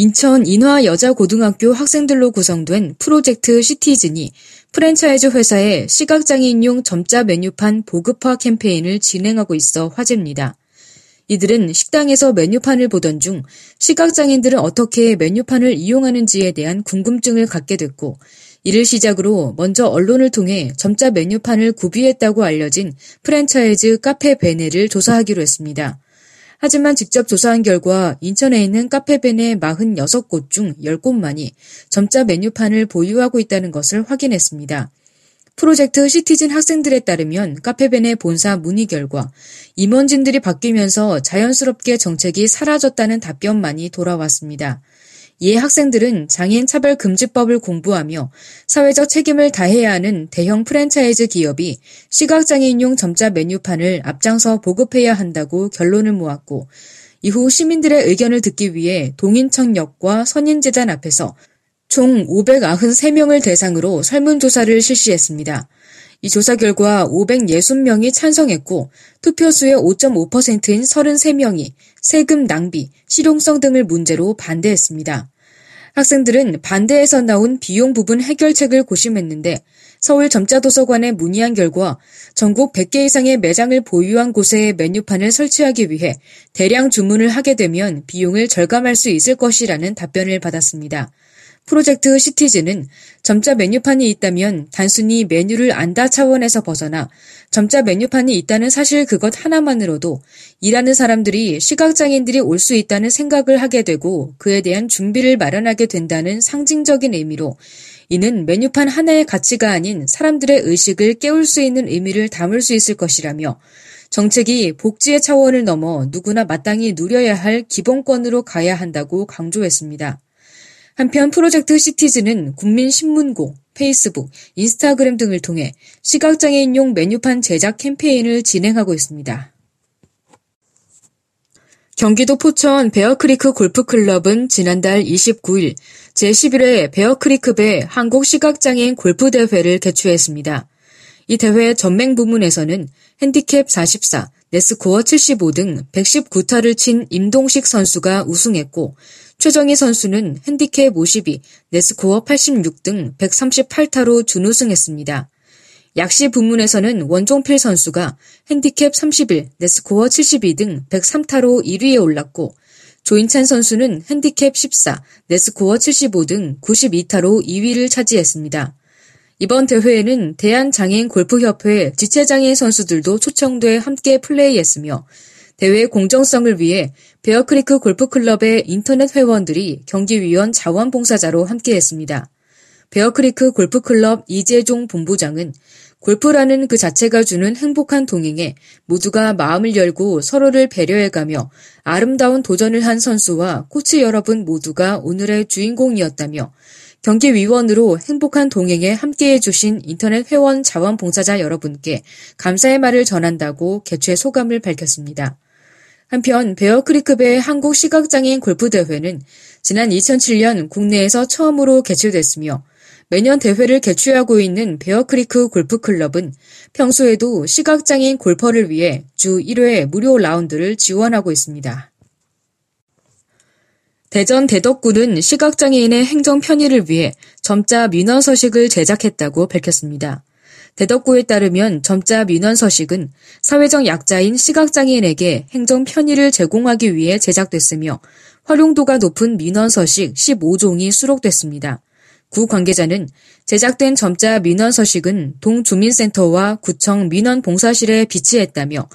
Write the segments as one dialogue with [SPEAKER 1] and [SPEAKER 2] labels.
[SPEAKER 1] 인천 인화 여자고등학교 학생들로 구성된 프로젝트 시티즌이 프랜차이즈 회사의 시각장애인용 점자 메뉴판 보급화 캠페인을 진행하고 있어 화제입니다. 이들은 식당에서 메뉴판을 보던 중 시각장애인들은 어떻게 메뉴판을 이용하는지에 대한 궁금증을 갖게 됐고 이를 시작으로 먼저 언론을 통해 점자 메뉴판을 구비했다고 알려진 프랜차이즈 카페 베네를 조사하기로 했습니다. 하지만 직접 조사한 결과 인천에 있는 카페 베네 46곳 중 10곳만이 점자 메뉴판을 보유하고 있다는 것을 확인했습니다. 프로젝트 시티즌 학생들에 따르면 카페벤의 본사 문의 결과 임원진들이 바뀌면서 자연스럽게 정책이 사라졌다는 답변만이 돌아왔습니다. 이에 학생들은 장애인 차별 금지법을 공부하며 사회적 책임을 다해야 하는 대형 프랜차이즈 기업이 시각장애인용 점자 메뉴판을 앞장서 보급해야 한다고 결론을 모았고 이후 시민들의 의견을 듣기 위해 동인청역과 선인재단 앞에서 총 593명을 대상으로 설문조사를 실시했습니다. 이 조사 결과 560명이 찬성했고 투표수의 5.5%인 33명이 세금 낭비, 실용성 등을 문제로 반대했습니다. 학생들은 반대에서 나온 비용 부분 해결책을 고심했는데 서울 점자도서관에 문의한 결과 전국 100개 이상의 매장을 보유한 곳에 메뉴판을 설치하기 위해 대량 주문을 하게 되면 비용을 절감할 수 있을 것이라는 답변을 받았습니다. 프로젝트 시티즈는 점자 메뉴판이 있다면 단순히 메뉴를 안다 차원에서 벗어나 점자 메뉴판이 있다는 사실 그것 하나만으로도 일하는 사람들이 시각장애인들이 올 수 있다는 생각을 하게 되고 그에 대한 준비를 마련하게 된다는 상징적인 의미로 이는 메뉴판 하나의 가치가 아닌 사람들의 의식을 깨울 수 있는 의미를 담을 수 있을 것이라며 정책이 복지의 차원을 넘어 누구나 마땅히 누려야 할 기본권으로 가야 한다고 강조했습니다. 한편 프로젝트 시티즈는 국민신문고, 페이스북, 인스타그램 등을 통해 시각장애인용 메뉴판 제작 캠페인을 진행하고 있습니다. 경기도 포천 베어크리크 골프클럽은 지난달 29일 제11회 베어크리크 배 한국 시각장애인 골프대회를 개최했습니다. 이 대회 전맹 부문에서는 핸디캡 44, 네스코어 75 등 119타를 친 임동식 선수가 우승했고 최정희 선수는 핸디캡 52, 네스코어 86 등 138타로 준우승했습니다. 약시 부문에서는 원종필 선수가 핸디캡 31, 네스코어 72 등 103타로 1위에 올랐고 조인찬 선수는 핸디캡 14, 네트 스코어 75 등 92타로 2위를 차지했습니다. 이번 대회에는 대한장애인 골프협회 지체장애인 선수들도 초청돼 함께 플레이했으며 대회 공정성을 위해 베어크리크 골프클럽의 인터넷 회원들이 경기위원 자원봉사자로 함께했습니다. 베어크리크 골프클럽 이재종 본부장은 골프라는 그 자체가 주는 행복한 동행에 모두가 마음을 열고 서로를 배려해가며 아름다운 도전을 한 선수와 코치 여러분 모두가 오늘의 주인공이었다며 경기위원으로 행복한 동행에 함께해 주신 인터넷 회원 자원봉사자 여러분께 감사의 말을 전한다고 개최 소감을 밝혔습니다. 한편 베어크리크배 한국 시각장애인 골프대회는 지난 2007년 국내에서 처음으로 개최됐으며 매년 대회를 개최하고 있는 베어크리크 골프클럽은 평소에도 시각장애인 골퍼를 위해 주 1회 무료 라운드를 지원하고 있습니다. 대전 대덕구는 시각장애인의 행정 편의를 위해 점자 민원 서식을 제작했다고 밝혔습니다. 대덕구에 따르면 점자 민원 서식은 사회적 약자인 시각장애인에게 행정 편의를 제공하기 위해 제작됐으며 활용도가 높은 민원 서식 15종이 수록됐습니다. 구 관계자는 제작된 점자 민원 서식은 동주민센터와 구청 민원봉사실에 비치했다며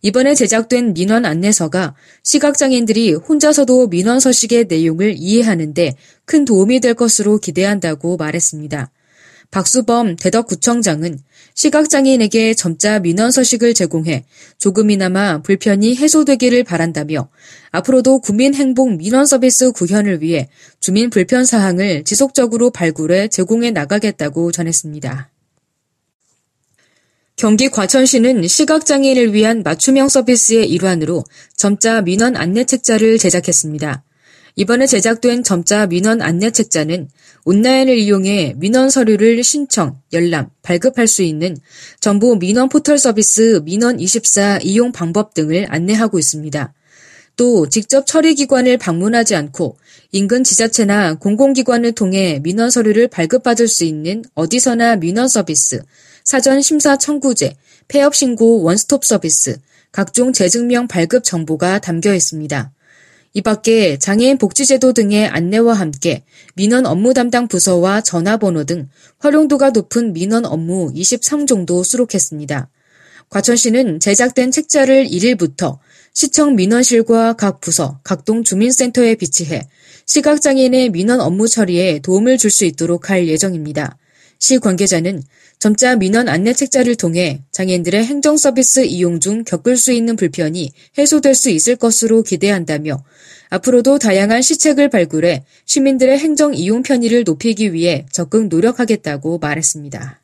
[SPEAKER 1] 이번에 제작된 민원 안내서가 시각장애인들이 혼자서도 민원 서식의 내용을 이해하는데 큰 도움이 될 것으로 기대한다고 말했습니다. 박수범 대덕구청장은 시각장애인에게 점자 민원 서식을 제공해 조금이나마 불편이 해소되기를 바란다며 앞으로도 국민행복 민원 서비스 구현을 위해 주민 불편 사항을 지속적으로 발굴해 제공해 나가겠다고 전했습니다. 경기 과천시는 시각장애인을 위한 맞춤형 서비스의 일환으로 점자 민원 안내 책자를 제작했습니다. 이번에 제작된 점자 민원 안내 책자는 온라인을 이용해 민원 서류를 신청, 열람, 발급할 수 있는 정부 민원 포털 서비스 민원24 이용 방법 등을 안내하고 있습니다. 또 직접 처리기관을 방문하지 않고 인근 지자체나 공공기관을 통해 민원 서류를 발급받을 수 있는 어디서나 민원 서비스, 사전 심사 청구제, 폐업 신고 원스톱 서비스, 각종 재증명 발급 정보가 담겨 있습니다. 이 밖에 장애인 복지제도 등의 안내와 함께 민원 업무 담당 부서와 전화번호 등 활용도가 높은 민원 업무 23종도 수록했습니다. 과천시는 제작된 책자를 1일부터 시청 민원실과 각 부서, 각동 주민센터에 비치해 시각장애인의 민원 업무 처리에 도움을 줄 수 있도록 할 예정입니다. 시 관계자는 점자 민원 안내 책자를 통해 장애인들의 행정 서비스 이용 중 겪을 수 있는 불편이 해소될 수 있을 것으로 기대한다며 앞으로도 다양한 시책을 발굴해 시민들의 행정 이용 편의를 높이기 위해 적극 노력하겠다고 말했습니다.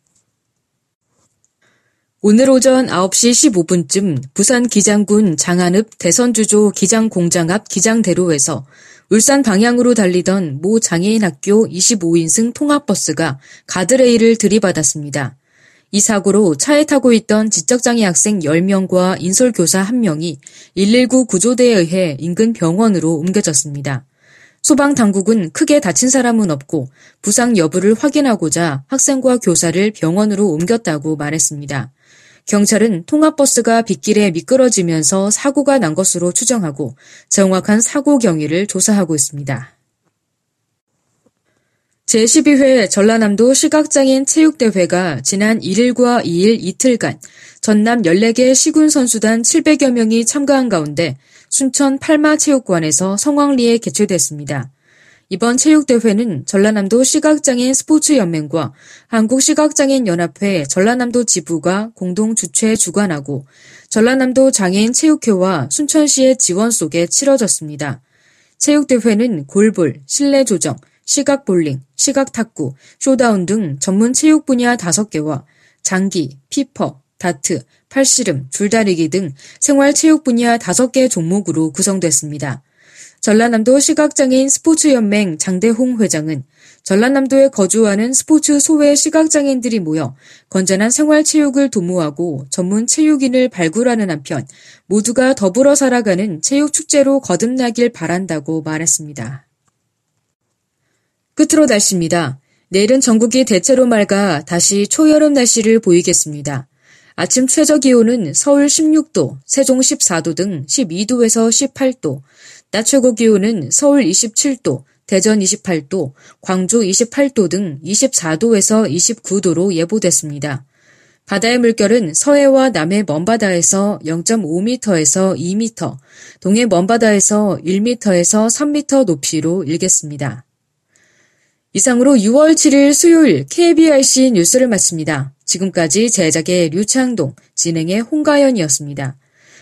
[SPEAKER 1] 오늘 오전 9시 15분쯤 부산 기장군 장안읍 대선주조 기장공장 앞 기장대로에서 울산 방향으로 달리던 모 장애인 학교 25인승 통학버스가 가드레일을 들이받았습니다. 이 사고로 차에 타고 있던 지적장애 학생 10명과 인솔교사 1명이 119 구조대에 의해 인근 병원으로 옮겨졌습니다. 소방 당국은 크게 다친 사람은 없고 부상 여부를 확인하고자 학생과 교사를 병원으로 옮겼다고 말했습니다. 경찰은 통합버스가 빗길에 미끄러지면서 사고가 난 것으로 추정하고 정확한 사고 경위를 조사하고 있습니다. 제12회 전라남도 시각장애인 체육대회가 지난 1일과 2일 이틀간 전남 14개 시군 선수단 700여 명이 참가한 가운데 순천 팔마체육관에서 성황리에 개최됐습니다. 이번 체육대회는 전라남도 시각장애인 스포츠연맹과 한국시각장애인연합회 전라남도 지부가 공동 주최 주관하고 전라남도 장애인 체육회와 순천시의 지원 속에 치러졌습니다. 체육대회는 골볼, 실내 조정, 시각 볼링, 시각 탁구, 쇼다운 등 전문 체육 분야 5개와 장기, 피퍼, 다트, 팔씨름, 줄다리기 등 생활체육 분야 5개 종목으로 구성됐습니다. 전라남도 시각장애인 스포츠연맹 장대홍 회장은 전라남도에 거주하는 스포츠 소외 시각장애인들이 모여 건전한 생활체육을 도모하고 전문 체육인을 발굴하는 한편 모두가 더불어 살아가는 체육축제로 거듭나길 바란다고 말했습니다. 끝으로 날씨입니다. 내일은 전국이 대체로 맑아 다시 초여름 날씨를 보이겠습니다. 아침 최저 기온은 서울 16도, 세종 14도 등 12도에서 18도, 낮 최고 기온은 서울 27도, 대전 28도, 광주 28도 등 24도에서 29도로 예보됐습니다. 바다의 물결은 서해와 남해 먼바다에서 0.5m에서 2m, 동해 먼바다에서 1m에서 3m 높이로 일겠습니다. 이상으로 6월 7일 수요일 KBRC 뉴스를 마칩니다. 지금까지 제작의 류창동, 진행의 홍가연이었습니다.